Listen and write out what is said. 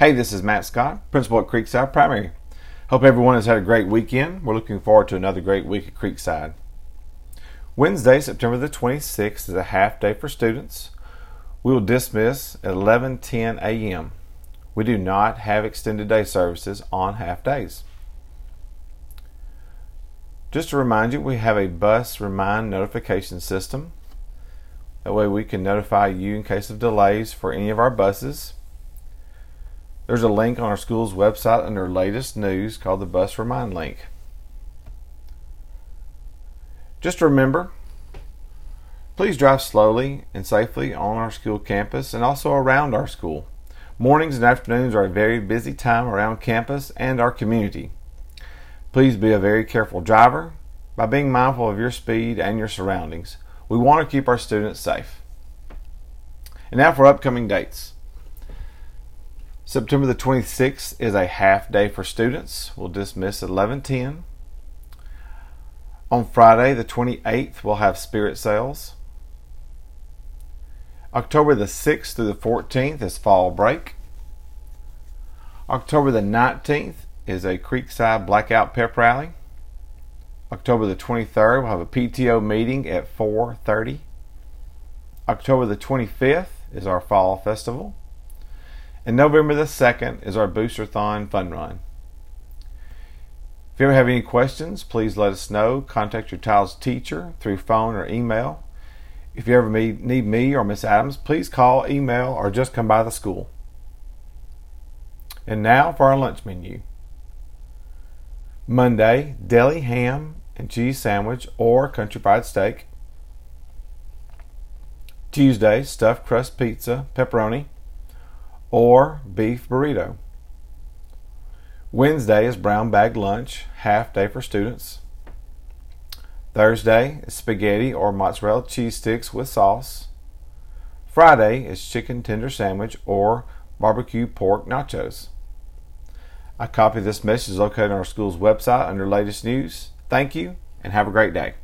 Hey, this is Matt Scott, principal at Creekside Primary. Hope everyone has had a great weekend. We're looking forward to another great week at Creekside. Wednesday, September the 26th is a half day for students. We will dismiss at 11:10 a.m. We do not have extended day services on half days. Just to remind you, we have a bus remind notification system. That way we can notify you in case of delays for any of our buses. There's a link on our school's website under latest news called the Bus Remind link. Just remember, please drive slowly and safely on our school campus and also around our school. Mornings and afternoons are a very busy time around campus and our community. Please be a very careful driver by being mindful of your speed and your surroundings. We want to keep our students safe. And now for upcoming dates. September the 26th is a half day for students. We'll dismiss at 11:10. On Friday the 28th, we'll have spirit sales. October the 6th through the 14th is fall break. October the 19th is a Creekside Blackout Pep Rally. October the 23rd, we'll have a PTO meeting at 4:30. October the 25th is our fall festival. And November the 2nd is our Boosterthon Fun Run. If you ever have any questions, please let us know. Contact your child's teacher through phone or email. If you ever need me or Miss Adams, please call, email, or just come by the school. And now for our lunch menu. Monday, deli ham and cheese sandwich or country fried steak. Tuesday, stuffed crust pizza, pepperoni, or beef burrito. Wednesday is brown bag lunch, half day for students. Thursday is spaghetti or mozzarella cheese sticks with sauce. Friday is chicken tender sandwich or barbecue pork nachos. A copy of this message is located on our school's website under latest news. Thank you and have a great day.